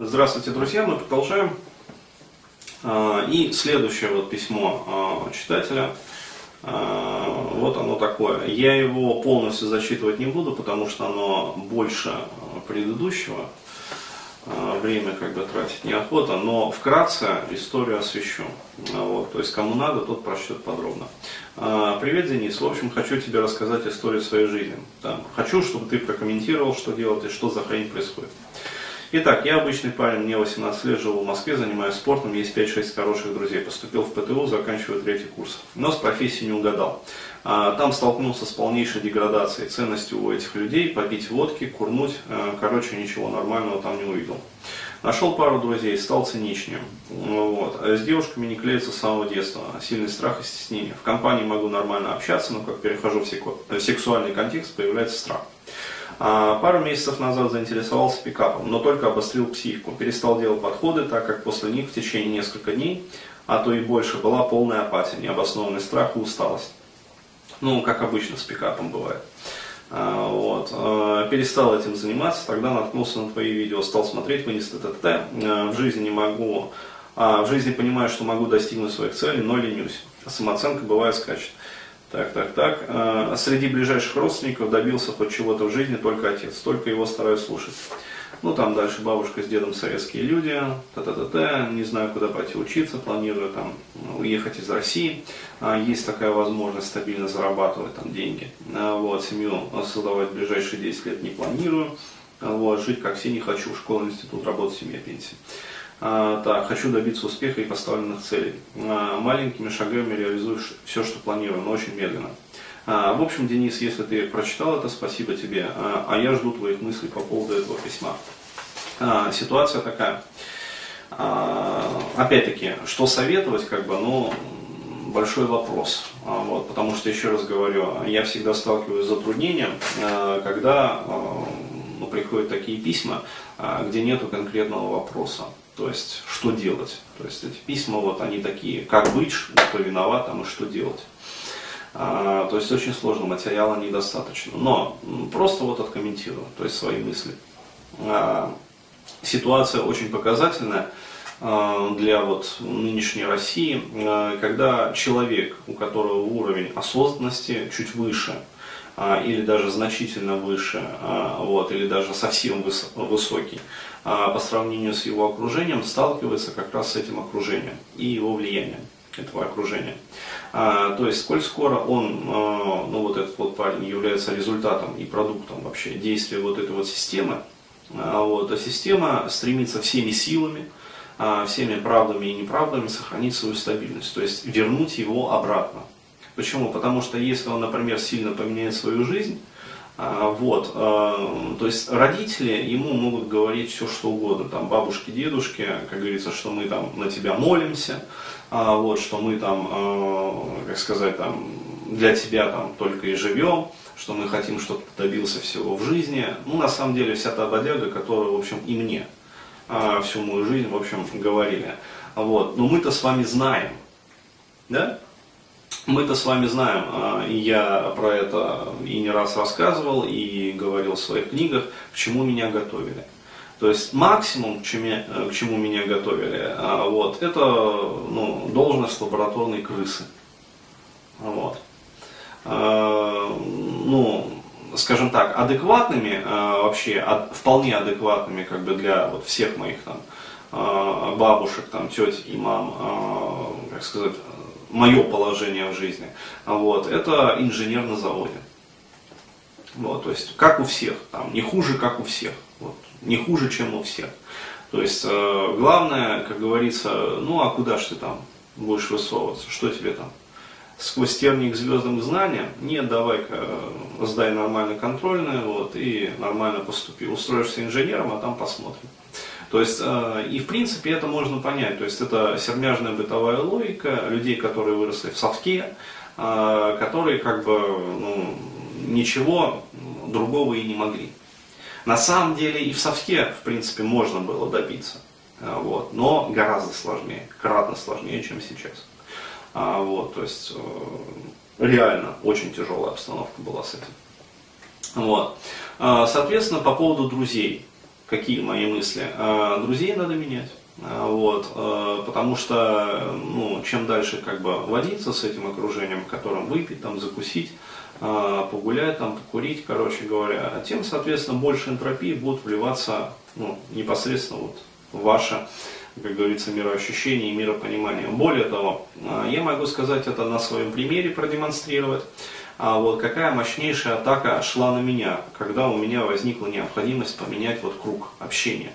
Здравствуйте, друзья, мы продолжаем. А, и следующее вот письмо а, читателя. А, вот оно такое. Я его полностью зачитывать не буду, потому что оно больше предыдущего. Время как бы тратить неохота, но вкратце историю освещу. Вот, то есть кому надо, тот прочтет подробно. Привет, Денис. В общем, хочу тебе рассказать историю своей жизни. Там, хочу, чтобы ты прокомментировал, что делать и что за хрень происходит. Итак, я обычный парень, мне 18 лет, живу в Москве, занимаюсь спортом, есть 5-6 хороших друзей. Поступил в ПТУ, заканчиваю третий курс. Но с профессией не угадал. А, там столкнулся с полнейшей деградацией ценностью у этих людей, попить водки, курнуть, а, короче, ничего нормального там не увидел. Нашел пару друзей, стал циничнее. Вот. А с девушками не клеится с самого детства. Сильный страх и стеснение. В компании могу нормально общаться, но как перехожу в сексуальный контекст, появляется страх. А пару месяцев назад заинтересовался пикапом, но только обострил психику. Перестал делать подходы, так как после них в течение нескольких дней, а то и больше, была полная апатия, необоснованный страх и усталость. Ну, как обычно с пикапом бывает. А, вот. А, перестал этим заниматься, тогда наткнулся на твои видео, стал смотреть, вынес ТТТ. В жизни не могу, в жизни понимаю, что могу достигнуть своих целей, но ленюсь. Самооценка бывает скачет. Так, так, так. А, среди ближайших родственников добился хоть чего-то в жизни только отец. Только его стараюсь слушать. Ну, там дальше бабушка с дедом советские люди, та-та-та-та, не знаю, куда пойти учиться, планирую там уехать из России. А, есть такая возможность стабильно зарабатывать там деньги. А, вот, семью создавать в ближайшие 10 лет не планирую. Вот, жить как все не хочу, школа, институт, работа, семья, пенсия. Так, хочу добиться успеха и поставленных целей. А, маленькими шагами реализуешь все, что планирую, но очень медленно. А, в общем, Денис, если ты прочитал это, спасибо тебе. А, а я жду твоих мыслей по поводу этого письма. Ситуация такая. Опять-таки, что советовать, как бы, ну, большой вопрос. Вот, потому что, еще раз говорю, я всегда сталкиваюсь с затруднением, когда ну, приходят такие письма, где нету конкретного вопроса. То есть, что делать? То есть, эти письма, вот они такие, как быть, кто виноват, там и что делать. А, то есть, очень сложно, материала недостаточно. Но просто вот откомментирую, то есть, свои мысли. А, ситуация очень показательная а, для вот нынешней России, а, когда человек, у которого уровень осознанности чуть выше, а, или даже значительно выше, вот, или даже совсем высокий, по сравнению с его окружением, сталкивается как раз с этим окружением и его влиянием этого окружения. А, то есть, сколь скоро он, а, ну вот этот вот парень является результатом и продуктом вообще действия вот этой вот системы, а, вот, а система стремится всеми силами, а, всеми правдами и неправдами сохранить свою стабильность, то есть вернуть его обратно. Почему? Потому что если он, например, сильно поменяет свою жизнь, а, вот, а, то есть родители ему могут говорить все, что угодно, там бабушки, дедушки, как говорится, что мы там на тебя молимся, а, вот, что мы там, как сказать, там для тебя там только и живем, что мы хотим, чтобы ты добился всего в жизни. Ну, на самом деле, вся та бодяга, которая, в общем, и мне всю мою жизнь, в общем, говорили. Вот. Но мы-то с вами знаем, да? Мы-то с вами знаем, а, и я про это и не раз рассказывал, и говорил в своих книгах, к чему меня готовили. То есть максимум, к чему, к чему меня готовили, а, вот, это ну, должность лабораторной крысы. Вот. А, ну, скажем так, адекватными, вообще вполне адекватными как бы для вот всех моих там бабушек, там, теть и мам, как сказать, мое положение в жизни, вот, это инженер на заводе. Вот, то есть, как у всех, там, не хуже, как у всех, вот, не хуже, чем у всех. То есть, э, главное, как говорится, ну а куда ж ты там будешь высовываться, что тебе там? Сквозь тернии к звездным знаниям? Нет, давай-ка э, сдай нормально контрольное, вот, и нормально поступи. Устроишься инженером, а там посмотрим. То есть, э, и в принципе это можно понять. То есть это сермяжная бытовая логика людей, которые выросли в совке, э, которые как бы ну, ничего другого и не могли. На самом деле и в совке, в принципе, можно было добиться. Э, вот, но гораздо сложнее, кратно сложнее, чем сейчас. Вот, то есть реально очень тяжелая обстановка была с этим. Вот. Соответственно, по поводу друзей какие мои мысли? А, друзей надо менять. А, вот, а, потому что ну, чем дальше как бы водиться с этим окружением, которым выпить, там, закусить, погулять, там, покурить, короче говоря, тем, соответственно, больше энтропии будут вливаться ну, непосредственно вот в ваше, как говорится, мироощущение и миропонимание. Более того, я могу сказать это на своем примере, продемонстрировать а вот какая мощнейшая атака шла на меня, когда у меня возникла необходимость поменять вот круг общения.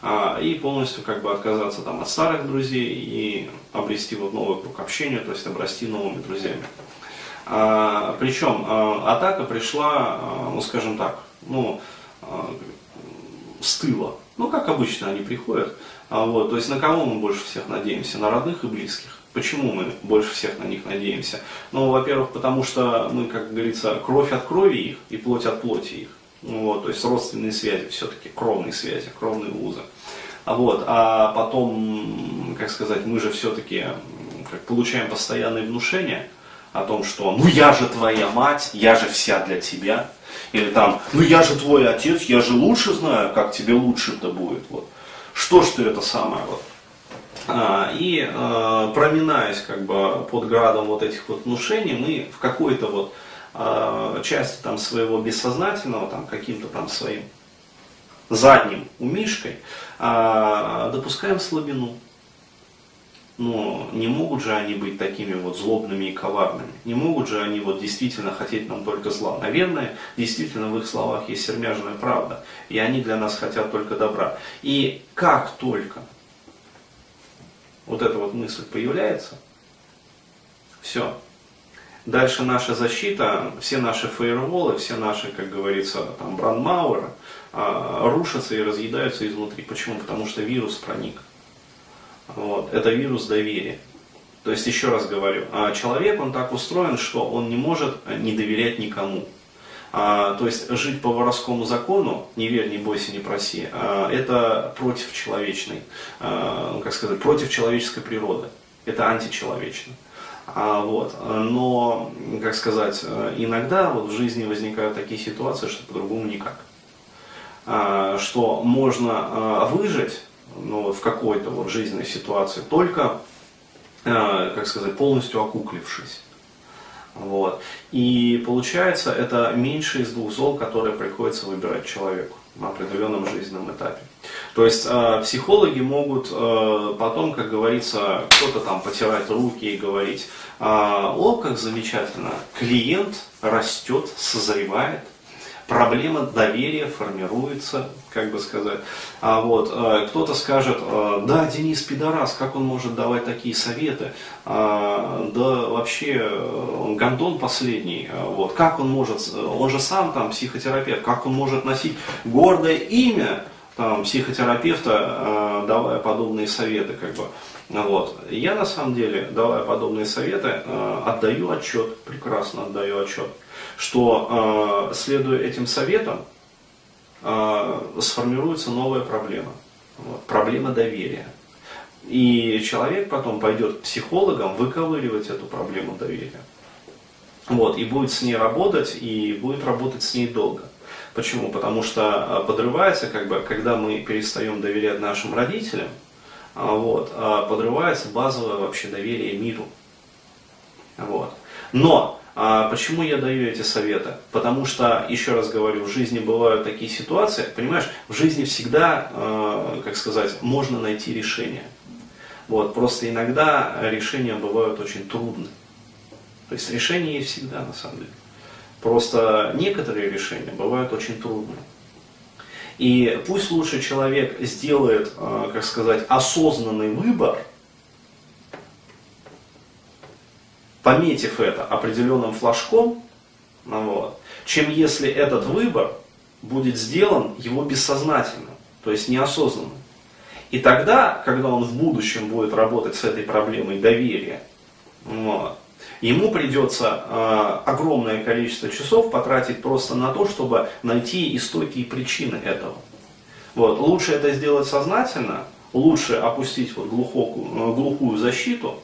А, и полностью как бы отказаться там от старых друзей и обрести вот новый круг общения, то есть обрасти новыми друзьями. А, причем а, атака пришла, а, ну скажем так, ну, а, с тыла. Ну, как обычно они приходят. А, вот, то есть на кого мы больше всех надеемся? На родных и близких. Почему мы больше всех на них надеемся? Ну, во-первых, потому что мы, как говорится, кровь от крови их и плоть от плоти их. Ну, вот, то есть родственные связи все-таки, кровные связи, кровные узы. А, вот, а потом, как сказать, мы же все-таки получаем постоянные внушения о том, что ну я же твоя мать, я же вся для тебя. Или там, ну я же твой отец, я же лучше знаю, как тебе лучше-то будет. Вот. Что ж ты это самое? Вот. А, и а, проминаясь как бы под градом вот этих вот внушений, мы в какой-то вот а, части там своего бессознательного, там каким-то там своим задним умишкой допускаем слабину. Но не могут же они быть такими вот злобными и коварными. Не могут же они вот действительно хотеть нам только зла. Наверное, действительно в их словах есть сермяжная правда. И они для нас хотят только добра. И как только вот эта вот мысль появляется, все. Дальше наша защита, все наши фаерволы, все наши, как говорится, там, брандмауэры а, рушатся и разъедаются изнутри. Почему? Потому что вирус проник. Вот. Это вирус доверия. То есть, еще раз говорю, а человек, он так устроен, что он не может не доверять никому. А, то есть жить по воровскому закону, не верь, не бойся, не проси, а, это против человечной, а, как сказать, против человеческой природы. Это античеловечно. Вот. Но, как сказать, иногда вот в жизни возникают такие ситуации, что по-другому никак. Что можно выжить ну, в какой-то вот жизненной ситуации только, как сказать, полностью окуклившись. Вот. И получается, это меньше из двух зол, которые приходится выбирать человеку на определенном жизненном этапе. То есть э, психологи могут э, потом, как говорится, кто-то там потирать руки и говорить, э, о, как замечательно, клиент растет, созревает, проблема доверия формируется, как бы сказать. А вот э, кто-то скажет, э, да, Денис пидорас, как он может давать такие советы? А, да, вообще, он гондон последний. Вот как он может, он же сам там психотерапевт, как он может носить гордое имя там, психотерапевта, давая подобные советы, как бы. Вот. Я на самом деле, давая подобные советы, отдаю отчет, прекрасно отдаю отчет что, э, следуя этим советам, э, сформируется новая проблема. Проблема доверия. И человек потом пойдет к психологам выковыривать эту проблему доверия. Вот, и будет с ней работать, и будет работать с ней долго. Почему? Потому что э, подрывается, как бы, когда мы перестаем доверять нашим родителям, вот, подрывается базовое вообще доверие миру. Вот. Но а почему я даю эти советы? Потому что, еще раз говорю, в жизни бывают такие ситуации, понимаешь, в жизни всегда, э, как сказать, можно найти решение. Вот, просто иногда решения бывают очень трудны. То есть решения есть всегда, на самом деле. Просто некоторые решения бывают очень трудные. И пусть лучше человек сделает, э, как сказать, осознанный выбор – пометив это определенным флажком, ну вот, чем если этот выбор будет сделан его бессознательно, то есть неосознанно. И тогда, когда он в будущем будет работать с этой проблемой доверия, вот, ему придется э, огромное количество часов потратить просто на то, чтобы найти истоки и причины этого. Вот. Лучше это сделать сознательно, лучше опустить вот глухокую, глухую защиту,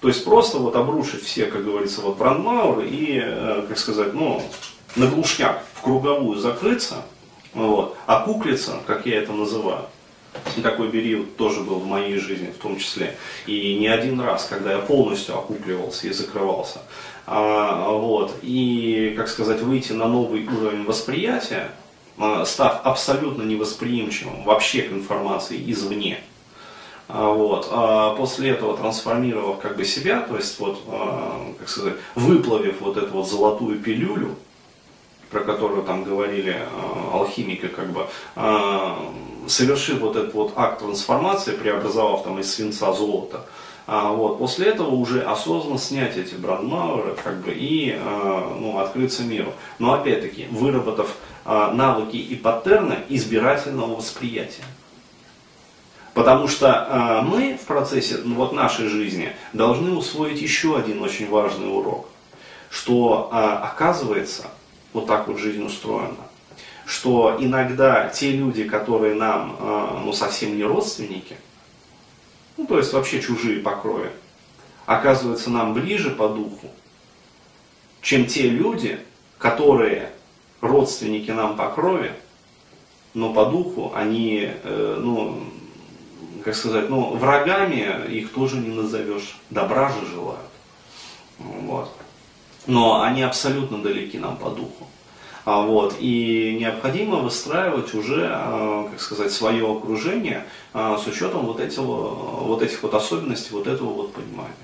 то есть просто вот обрушить все, как говорится, вот брандмауры и, э, как сказать, ну, на глушняк, в круговую закрыться, Вот. А куклица, как я это называю, такой период тоже был в моей жизни в том числе. И не один раз, когда я полностью окукливался и закрывался. А, вот. И, как сказать, выйти на новый уровень восприятия, а, став абсолютно невосприимчивым вообще к информации извне. А, вот. А после этого трансформировав как бы себя, то есть вот, а, как сказать, выплавив вот эту вот золотую пилюлю, про которую там говорили э, алхимики, как бы, совершив вот этот вот акт трансформации, преобразовав там из свинца золото, а, вот, после этого уже осознанно снять эти брандмауэры как бы, и э, ну, открыться миру. Но опять-таки, выработав э, навыки и паттерны избирательного восприятия. Потому что э, мы в процессе ну, вот, нашей жизни должны усвоить еще один очень важный урок, что э, оказывается, вот так вот жизнь устроена. Что иногда те люди, которые нам э, ну, совсем не родственники, ну то есть вообще чужие по крови, оказываются нам ближе по духу, чем те люди, которые родственники нам по крови, но по духу они, э, ну, как сказать, ну, врагами их тоже не назовешь, добра же желают. Вот но они абсолютно далеки нам по духу. А, вот, и необходимо выстраивать уже, а, как сказать, свое окружение а, с учетом вот, этого, вот этих вот особенностей, вот этого вот понимания.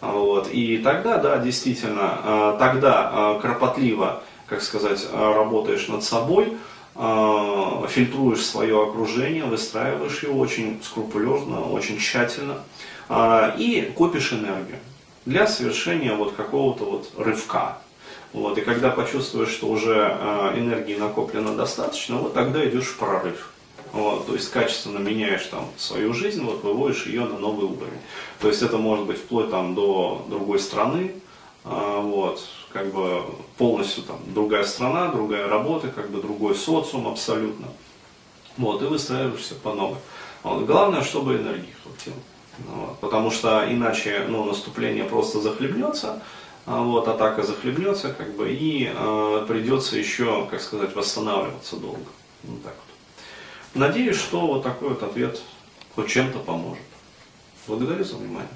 Вот, и тогда, да, действительно, тогда кропотливо, как сказать, работаешь над собой, фильтруешь свое окружение, выстраиваешь его очень скрупулезно, очень тщательно и копишь энергию для совершения вот какого-то вот рывка. Вот, и когда почувствуешь, что уже э, энергии накоплено достаточно, вот тогда идешь в прорыв. Вот, то есть качественно меняешь там свою жизнь, вот выводишь ее на новый уровень. То есть это может быть вплоть там до другой страны, вот, как бы полностью там другая страна, другая работа, как бы другой социум абсолютно. Вот, и выстраиваешься по новой. Вот, главное, чтобы энергии хватило. Вот, потому что иначе ну, наступление просто захлебнется, а вот, атака захлебнется, как бы, и э, придется еще, как сказать, восстанавливаться долго. Вот так вот. Надеюсь, что вот такой вот ответ хоть чем-то поможет. Благодарю за внимание.